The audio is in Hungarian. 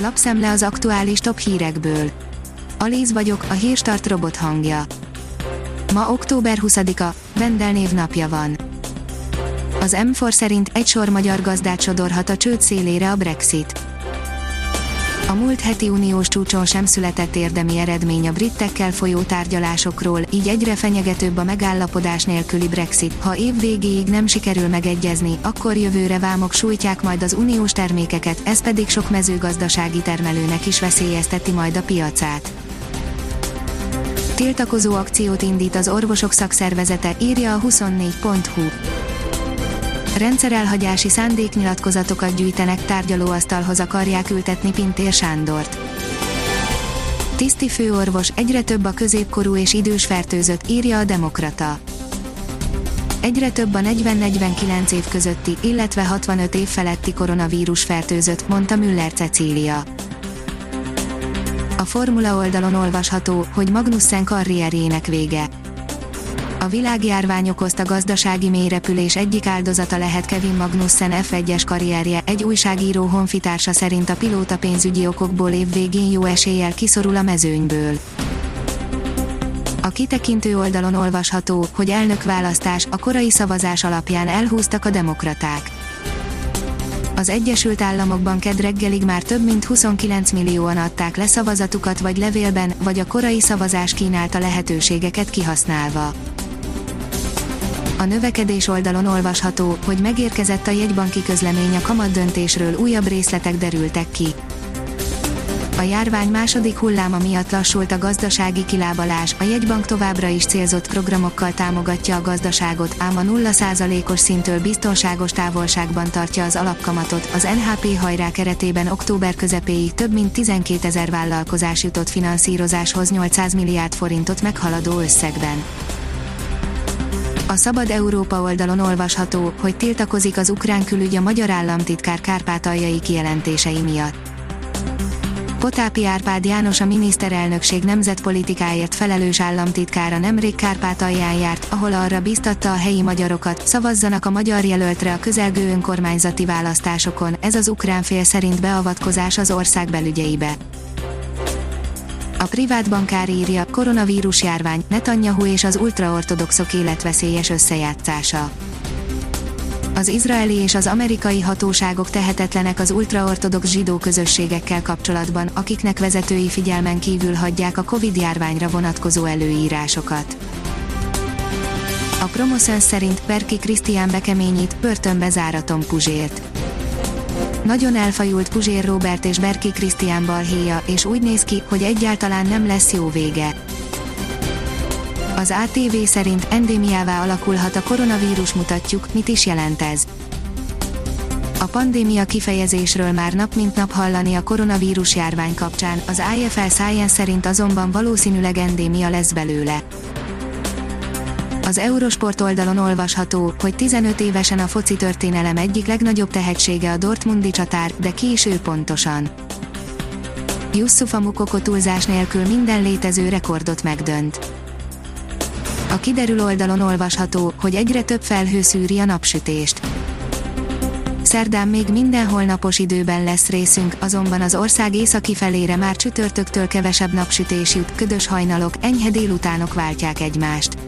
Lapszemle az aktuális top hírekből. Alíz vagyok, a hírstart robot hangja. Ma október 20-a, Vendel névnapja van. Az M4 szerint egy sor magyar gazdát sodorhat a csőd szélére a Brexit. A múlt heti uniós csúcson sem született érdemi eredmény a britekkel folyó tárgyalásokról, így egyre fenyegetőbb a megállapodás nélküli Brexit. Ha év végéig nem sikerül megegyezni, akkor jövőre vámok sújtják majd az uniós termékeket, ez pedig sok mezőgazdasági termelőnek is veszélyezteti majd a piacát. Tiltakozó akciót indít az orvosok szakszervezete, írja a 24.hu rendszerelhagyási szándéknyilatkozatokat gyűjtenek tárgyalóasztalhoz akarják ültetni Pintér Sándort. Tiszti főorvos, egyre több a középkorú és idős fertőzött, írja a Demokrata. Egyre több a 40-49 év közötti, illetve 65 év feletti koronavírus fertőzött, mondta Müller Cecília. A Formula oldalon olvasható, hogy Magnussen karrierjének vége a világjárvány okozta gazdasági mélyrepülés egyik áldozata lehet Kevin Magnussen F1-es karrierje, egy újságíró honfitársa szerint a pilóta pénzügyi okokból év végén jó eséllyel kiszorul a mezőnyből. A kitekintő oldalon olvasható, hogy elnökválasztás a korai szavazás alapján elhúztak a demokraták. Az Egyesült Államokban ked reggelig már több mint 29 millióan adták le szavazatukat vagy levélben, vagy a korai szavazás kínálta lehetőségeket kihasználva. A növekedés oldalon olvasható, hogy megérkezett a jegybanki közlemény a kamat döntésről újabb részletek derültek ki. A járvány második hulláma miatt lassult a gazdasági kilábalás, a jegybank továbbra is célzott programokkal támogatja a gazdaságot, ám a 0%-os szintől biztonságos távolságban tartja az alapkamatot. Az NHP hajrá keretében október közepéig több mint 12 ezer vállalkozás jutott finanszírozáshoz 800 milliárd forintot meghaladó összegben. A Szabad Európa oldalon olvasható, hogy tiltakozik az ukrán külügy a magyar államtitkár kárpátaljai kijelentései miatt. Potápi Árpád János a miniszterelnökség nemzetpolitikáért felelős államtitkára nemrég Kárpátalján járt, ahol arra biztatta a helyi magyarokat, szavazzanak a magyar jelöltre a közelgő önkormányzati választásokon, ez az ukrán fél szerint beavatkozás az ország belügyeibe. A privát bankár írja, koronavírus járvány, Netanyahu és az ultraortodoxok életveszélyes összejátszása. Az izraeli és az amerikai hatóságok tehetetlenek az ultraortodox zsidó közösségekkel kapcsolatban, akiknek vezetői figyelmen kívül hagyják a Covid járványra vonatkozó előírásokat. A Promoszön szerint Perki Krisztián bekeményít, börtönbe záraton Puzsért nagyon elfajult Puzsér Robert és Berki Krisztián balhéja, és úgy néz ki, hogy egyáltalán nem lesz jó vége. Az ATV szerint endémiává alakulhat a koronavírus mutatjuk, mit is jelent ez. A pandémia kifejezésről már nap mint nap hallani a koronavírus járvány kapcsán, az IFL Science szerint azonban valószínűleg endémia lesz belőle. Az Eurosport oldalon olvasható, hogy 15 évesen a foci történelem egyik legnagyobb tehetsége a Dortmundi csatár, de ki is ő pontosan. Yusufa Mukoko túlzás nélkül minden létező rekordot megdönt. A kiderül oldalon olvasható, hogy egyre több felhő szűri a napsütést. Szerdán még mindenhol napos időben lesz részünk, azonban az ország északi felére már csütörtöktől kevesebb napsütés jut, ködös hajnalok, enyhe délutánok váltják egymást.